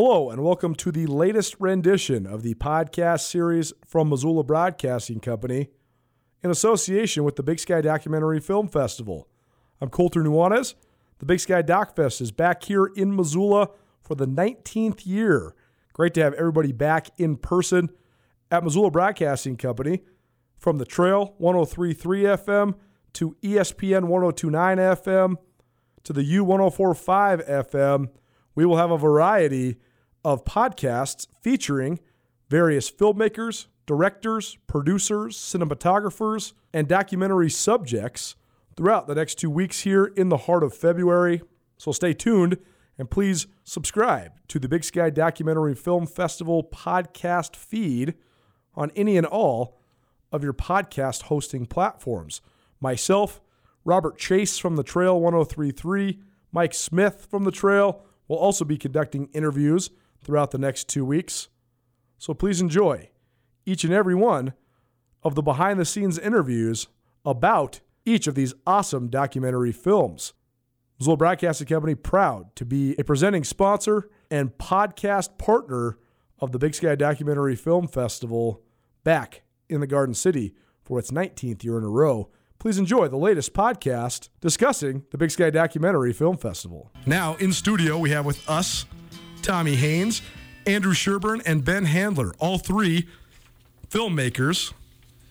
Hello, and welcome to the latest rendition of the podcast series from Missoula Broadcasting Company in association with the Big Sky Documentary Film Festival. I'm Colter Nuanez. The Big Sky Doc Fest is back here in Missoula for the 19th year. Great to have everybody back in person at Missoula Broadcasting Company from the Trail 1033 FM to ESPN 1029 FM to the U1045 FM. We will have a variety of podcasts featuring various filmmakers, directors, producers, cinematographers, and documentary subjects throughout the next two weeks here in the heart of February. So stay tuned and please subscribe to the Big Sky Documentary Film Festival podcast feed on any and all of your podcast hosting platforms. Myself, Robert Chase from the Trail 1033, Mike Smith from the Trail will also be conducting interviews throughout the next two weeks. So please enjoy each and every one of the behind the scenes interviews about each of these awesome documentary films. Missoula Broadcasting Company proud to be a presenting sponsor and podcast partner of the Big Sky Documentary Film Festival back in the Garden City for its 19th year in a row. Please enjoy the latest podcast discussing the Big Sky Documentary Film Festival. Now, in studio, we have with us Tommy Haines, Andrew Sherburne, and Ben Handler, all three filmmakers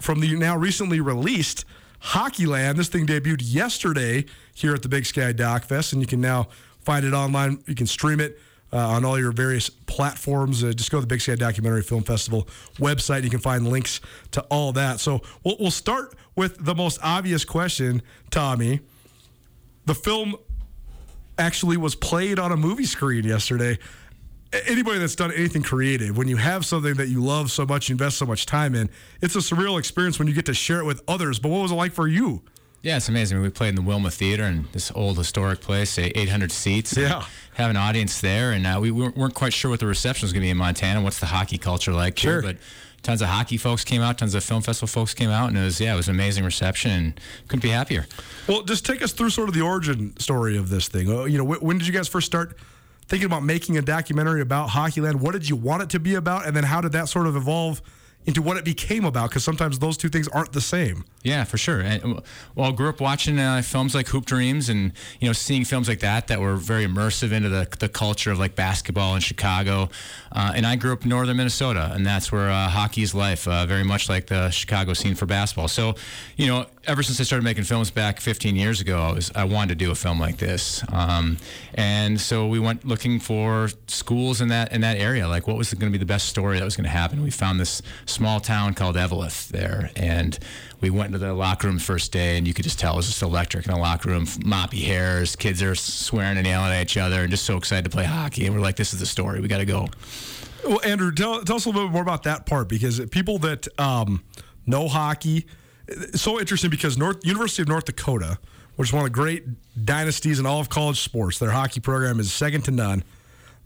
from the now recently released Hockeyland. This thing debuted yesterday here at the Big Sky Doc Fest, and you can now find it online. You can stream it uh, on all your various platforms. Uh, just go to the Big Sky Documentary Film Festival website. and You can find links to all that. So we'll, we'll start with the most obvious question, Tommy. The film actually was played on a movie screen yesterday. Anybody that's done anything creative, when you have something that you love so much, you invest so much time in, it's a surreal experience when you get to share it with others. But what was it like for you? Yeah, it's amazing. We played in the Wilma Theater in this old historic place, say 800 seats. Yeah. Have an audience there, and uh, we weren't quite sure what the reception was going to be in Montana. What's the hockey culture like? Sure. Here, but tons of hockey folks came out, tons of film festival folks came out, and it was yeah, it was an amazing reception, and couldn't be happier. Well, just take us through sort of the origin story of this thing. Uh, You know, wh- when did you guys first start thinking about making a documentary about Hockeyland? What did you want it to be about, and then how did that sort of evolve into what it became about? Because sometimes those two things aren't the same. Yeah, for sure. And, well, I grew up watching uh, films like Hoop Dreams, and you know, seeing films like that that were very immersive into the, the culture of like basketball in Chicago. Uh, and I grew up in northern Minnesota, and that's where uh, hockey is life, uh, very much like the Chicago scene for basketball. So, you know, ever since I started making films back 15 years ago, I was I wanted to do a film like this. Um, and so we went looking for schools in that in that area, like what was going to be the best story that was going to happen. We found this small town called Eveleth there, and we went into the locker room first day, and you could just tell it was just electric in the locker room. Moppy hairs, kids are swearing and yelling at each other, and just so excited to play hockey. And we're like, "This is the story. We got to go." Well, Andrew, tell, tell us a little bit more about that part because people that um, know hockey, so interesting because North University of North Dakota, which is one of the great dynasties in all of college sports, their hockey program is second to none.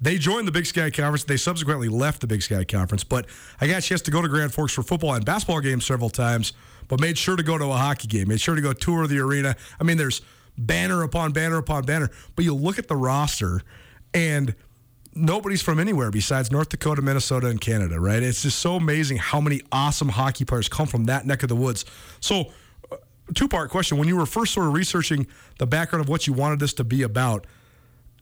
They joined the Big Sky Conference. They subsequently left the Big Sky Conference, but I got a chance to go to Grand Forks for football and basketball games several times, but made sure to go to a hockey game, made sure to go tour the arena. I mean, there's banner upon banner upon banner, but you look at the roster and nobody's from anywhere besides North Dakota, Minnesota, and Canada, right? It's just so amazing how many awesome hockey players come from that neck of the woods. So, uh, two part question. When you were first sort of researching the background of what you wanted this to be about,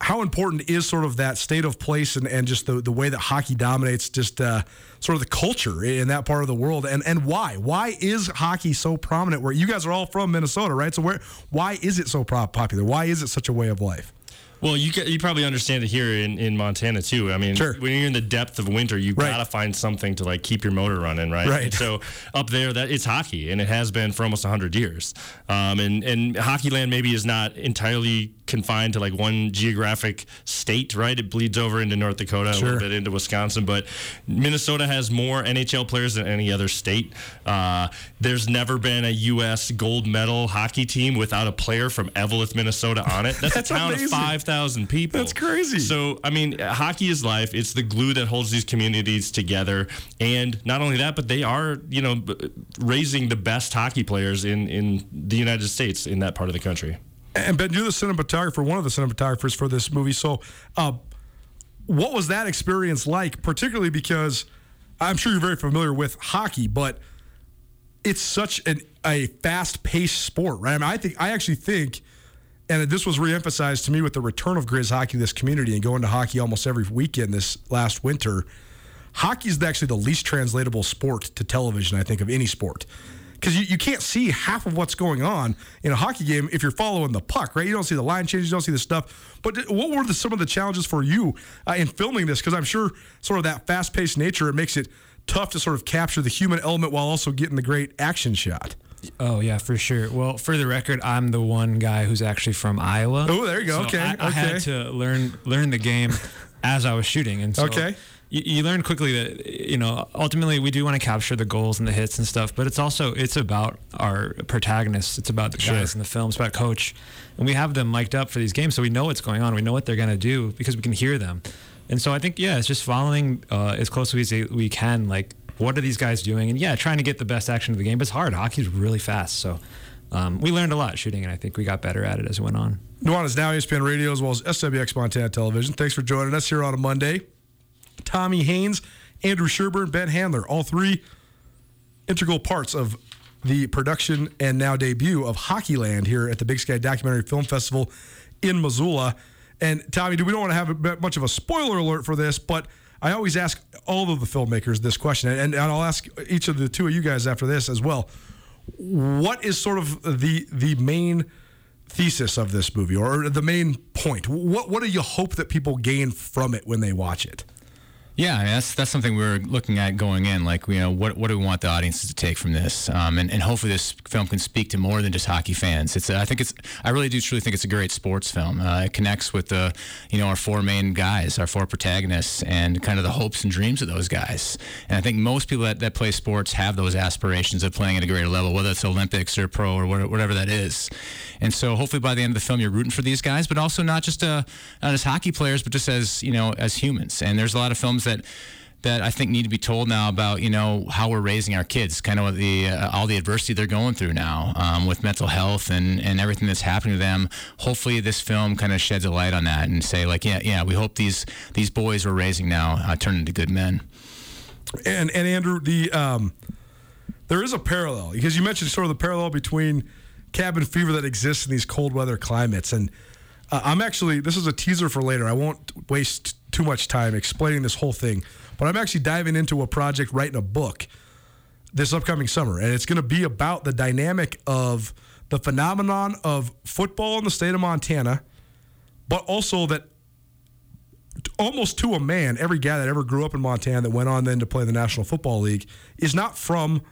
how important is sort of that state of place and, and just the, the way that hockey dominates just uh, sort of the culture in that part of the world and, and why why is hockey so prominent where you guys are all from minnesota right so where why is it so popular why is it such a way of life Well, you you probably understand it here in, in Montana too. I mean, Sure. when you're in the depth of winter, you Right. gotta find something to like keep your motor running, right? Right. And so up there, that it's hockey, and it has been for almost hundred years. Um, and and hockey land maybe is not entirely confined to like one geographic state, right? It bleeds over into North Dakota, a Sure. little bit into Wisconsin, but Minnesota has more NHL players than any other state. Uh, there's never been a U.S. gold medal hockey team without a player from Eveleth, Minnesota on it. That's, That's a town amazing. of five thousand people. That's crazy. So, I mean, hockey is life. It's the glue that holds these communities together. And not only that, but they are, you know, raising the best hockey players in, in the United States in that part of the country. And Ben, you're the cinematographer, one of the cinematographers for this movie. So, uh, what was that experience like? Particularly because I'm sure you're very familiar with hockey, but it's such an, a fast paced sport, right? I mean, I think I actually think, and this was reemphasized to me with the return of Grizz hockey to this community and going to hockey almost every weekend this last winter. Hockey is actually the least translatable sport to television, I think, of any sport. Because you, you can't see half of what's going on in a hockey game if you're following the puck, right? You don't see the line changes, you don't see the stuff. But what were the, some of the challenges for you uh, in filming this? Because I'm sure sort of that fast paced nature, it makes it tough to sort of capture the human element while also getting the great action shot. Oh yeah, for sure. Well, for the record, I'm the one guy who's actually from Iowa. Oh, there you go. So okay, I, I okay. had to learn learn the game as I was shooting, and so Okay. You, you learn quickly that you know ultimately we do want to capture the goals and the hits and stuff, but it's also it's about our protagonists. It's about the guys in the film. It's about coach, and we have them mic'd up for these games, so we know what's going on. We know what they're gonna do because we can hear them. And so I think yeah, it's just following uh, as closely as we can. Like, what are these guys doing? And yeah, trying to get the best action of the game. But it's hard. Hockey's really fast, so um, we learned a lot shooting, and I think we got better at it as it went on. Nuanez now E ESPN Radio as well as SWX Montana Television. Thanks for joining us here on a Monday. Tommy Haines, Andrew Sherburne, Ben Handler, all three integral parts of the production and now debut of Hockeyland here at the Big Sky Documentary Film Festival in Missoula. And Tommy, do we don't want to have much of a spoiler alert for this, but I always ask all of the filmmakers this question, and, and I'll ask each of the two of you guys after this as well. What is sort of the the main thesis of this movie, or the main point? What what do you hope that people gain from it when they watch it? Yeah, I mean, that's that's something we were looking at going in. Like, you know, what what do we want the audiences to take from this? Um, and, and hopefully, this film can speak to more than just hockey fans. It's I think it's I really do truly think it's a great sports film. Uh, it connects with the you know our four main guys, our four protagonists, and kind of the hopes and dreams of those guys. And I think most people that, that play sports have those aspirations of playing at a greater level, whether it's Olympics or pro or whatever that is. And so, hopefully, by the end of the film, you're rooting for these guys, but also not just uh, not as hockey players, but just as you know as humans. And there's a lot of films that that I think need to be told now about you know how we're raising our kids, kind of the uh, all the adversity they're going through now um, with mental health and and everything that's happening to them. Hopefully, this film kind of sheds a light on that and say like, yeah, yeah, we hope these these boys we're raising now uh, turn into good men. And and Andrew, the um, there is a parallel because you mentioned sort of the parallel between cabin fever that exists in these cold weather climates, and uh, I'm actually this is a teaser for later. I won't waste too much time explaining this whole thing, but I'm actually diving into a project, writing a book this upcoming summer, and it's going to be about the dynamic of the phenomenon of football in the state of Montana, but also that almost to a man, every guy that ever grew up in Montana that went on then to play the National Football League is not from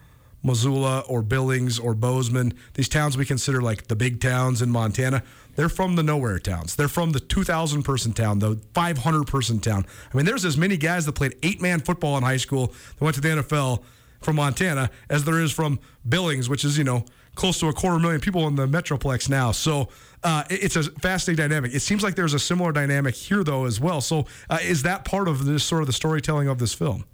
Missoula or Billings or Bozeman, these towns we consider like the big towns in Montana. They're from the nowhere towns. They're from the 2,000 person town, the 500 person town. I mean, there's as many guys that played eight man football in high school that went to the NFL from Montana as there is from Billings, which is, you know, close to a quarter million people in the Metroplex now. So uh, it's a fascinating dynamic. It seems like there's a similar dynamic here, though, as well. So uh, is that part of this sort of the storytelling of this film?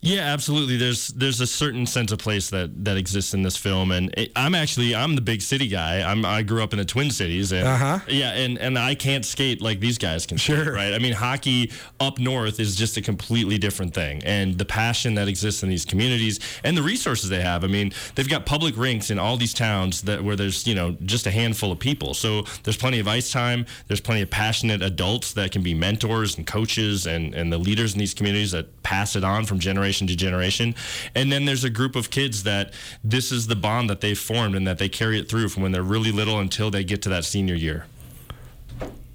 Yeah, absolutely. There's there's a certain sense of place that that exists in this film, and it, I'm actually I'm the big city guy. I'm I grew up in the Twin Cities, and Uh-huh. yeah, and and I can't skate like these guys can skate, Sure. right? I mean, hockey up north is just a completely different thing, and the passion that exists in these communities and the resources they have. I mean, they've got public rinks in all these towns that where there's you know just a handful of people, so there's plenty of ice time. There's plenty of passionate adults that can be mentors and coaches and and the leaders in these communities that pass it on from generation to generation. And then there's a group of kids that this is the bond that they've formed and that they carry it through from when they're really little until they get to that senior year.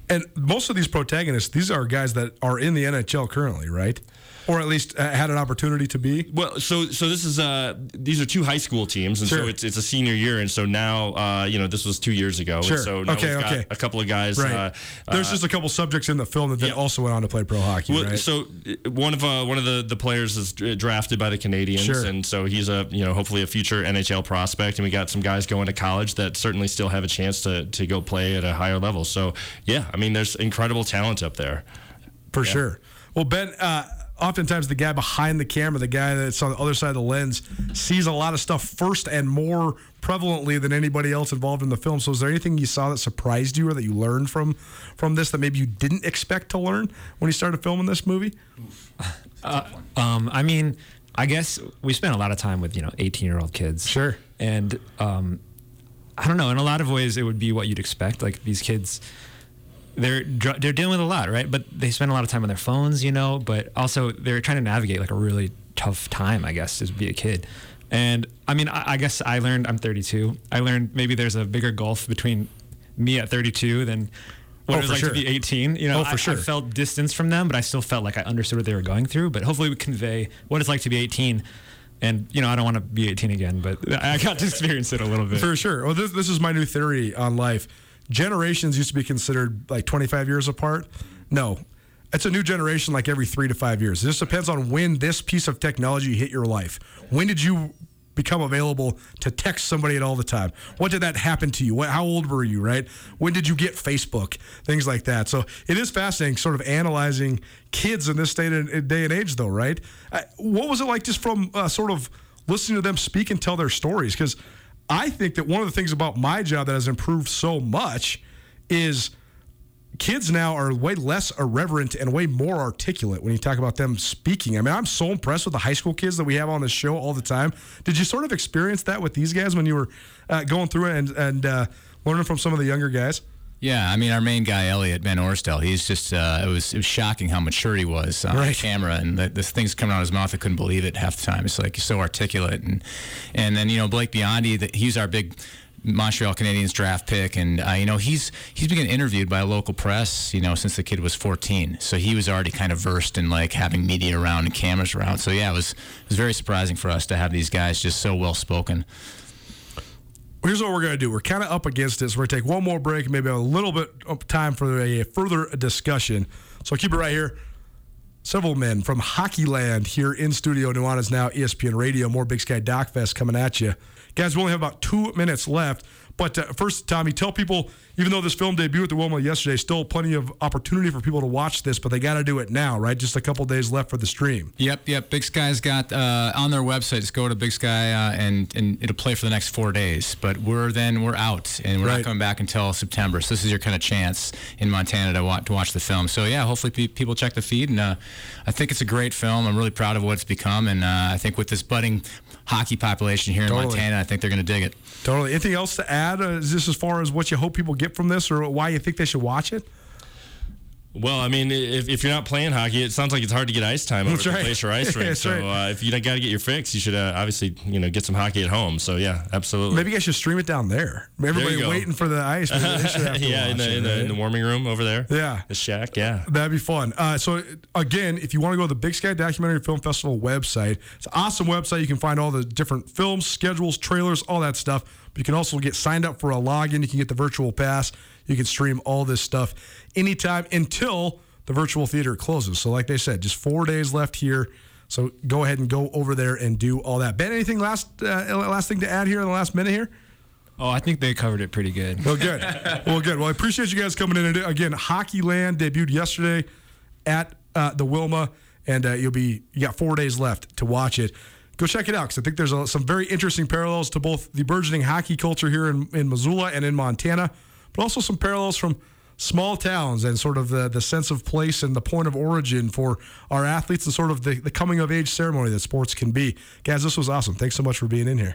And most of these protagonists, these are guys that are in the NHL currently, right? Or at least uh, had an opportunity to be. Well, so so this is uh these are two high school teams, and Sure. so it's it's a senior year, and so now uh you know this was two years ago, Sure. so now Okay, we've got okay. a couple of guys. Right. Uh, There's uh, just a couple subjects in the film that then yeah. also went on to play pro hockey, Well, right? So uh, one of uh, one of the, the players is drafted by the Canadiens, Sure. and so he's a you know hopefully a future NHL prospect. And we got some guys going to college that certainly still have a chance to to go play at a higher level. So yeah, I mean there's incredible talent up there. For sure. Well, Ben, uh, oftentimes the guy behind the camera, the guy that's on the other side of the lens, sees a lot of stuff first and more prevalently than anybody else involved in the film. So, is there anything you saw that surprised you or that you learned from from this that maybe you didn't expect to learn when you started filming this movie? Uh, um, I mean, I guess we spent a lot of time with you know 18 year old kids. Sure. And um, I don't know. In a lot of ways, it would be what you'd expect. Like these kids, they're they're dealing with a lot, right? But they spend a lot of time on their phones, you know. But also, they're trying to navigate like a really tough time, I guess, to be a kid. And I mean, I, I guess I learned. I'm 32. I learned maybe there's a bigger gulf between me at 32 than what Oh, it was like sure. to be 18. You know, Oh, for I, sure. I felt distance from them, but I still felt like I understood what they were going through. But hopefully, we convey what it's like to be 18. And you know, I don't want to be 18 again, but I got to experience it a little bit. For sure. Well, this, this is my new theory on life. Generations used to be considered like 25 years apart. No, it's a new generation like every three to five years. It just depends on when this piece of technology hit your life. When did you become available to text somebody at all the time? What did that happen to you? What, how old were you, right? When did you get Facebook? Things like that. So it is fascinating sort of analyzing kids in this state and, day and age, though, right? Uh, what was it like just from uh, sort of listening to them speak and tell their stories? Because I think that one of the things about my job that has improved so much is kids now are way less irreverent and way more articulate when you talk about them speaking. I mean, I'm so impressed with the high school kids that we have on the show all the time. Did you sort of experience that with these guys when you were uh, going through it and, and uh, learning from some of the younger guys? Yeah, I mean, our main guy, Elliot Ben Orstel, he's just, uh, it, was, it was shocking how mature he was on Right. camera. And the, the things coming out of his mouth, I couldn't believe it half the time. It's like he's so articulate. And and then, you know, Blake Biondi, the, he's our big Montreal Canadiens draft pick. And, uh, you know, he's he's been getting interviewed by a local press, you know, since the kid was 14. So he was already kind of versed in, like, having media around and cameras around. So, yeah, it was, it was very surprising for us to have these guys just so well spoken. Here's what we're going to do. We're kind of up against this. We're going to take one more break, maybe a little bit of time for a further discussion. So keep it right here. Several men from Hockeyland here in studio. Nuanez now ESPN Radio. More Big Sky Doc Fest coming at you, guys. We only have about two minutes left. But uh, first, Tommy, tell people, even though this film debuted at the Wilma yesterday, still plenty of opportunity for people to watch this, but they got to do it now, right? Just a couple days left for the stream. Yep, yep. Big Sky's got uh, on their website. Just go to Big Sky uh, and and it'll play for the next four days. But we're then we're out and we're Right. not coming back until September. So this is your kind of chance in Montana to watch to watch the film. So yeah, hopefully pe- people check the feed and uh, I think it's a great film. I'm really proud of what it's become and uh, I think with this budding hockey population here in Totally. Montana, I think they're going to dig it. Totally. Anything else to add? Uh, is this as far as what you hope people get from this or why you think they should watch it? Well, I mean, if, if you're not playing hockey, it sounds like it's hard to get ice time over That's at the. Glacier Ice Rink. So right. uh, if you got to get your fix, you should uh, obviously you know get some hockey at home. So yeah, absolutely. Maybe guys should stream it down there. Everybody go. waiting for the ice. Maybe they have to yeah, in the, it, in, the, right? in the warming room over there. Yeah. the shack. Yeah. That'd be fun. Uh, so again, if you want to go to the Big Sky Documentary Film Festival website, it's an awesome website. You can find all the different films, schedules, trailers, all that stuff. But you can also get signed up for a login. You can get the virtual pass. You can stream all this stuff anytime until the virtual theater closes. So like they said, just four days left here. So go ahead and go over there and do all that. Ben, anything last uh, last thing to add here in the last minute here? Oh, I think they covered it pretty good. Well, good. well, good. Well, I appreciate you guys coming in. And again, Hockeyland debuted yesterday at uh, the Wilma, and uh, you'll be you got four days left to watch it. Go check it out because I think there's a, some very interesting parallels to both the burgeoning hockey culture here in, in Missoula and in Montana, but also some parallels from small towns and sort of the, the sense of place and the point of origin for our athletes and sort of the, the coming of age ceremony that sports can be. Guys, this was awesome. Thanks so much for being in here.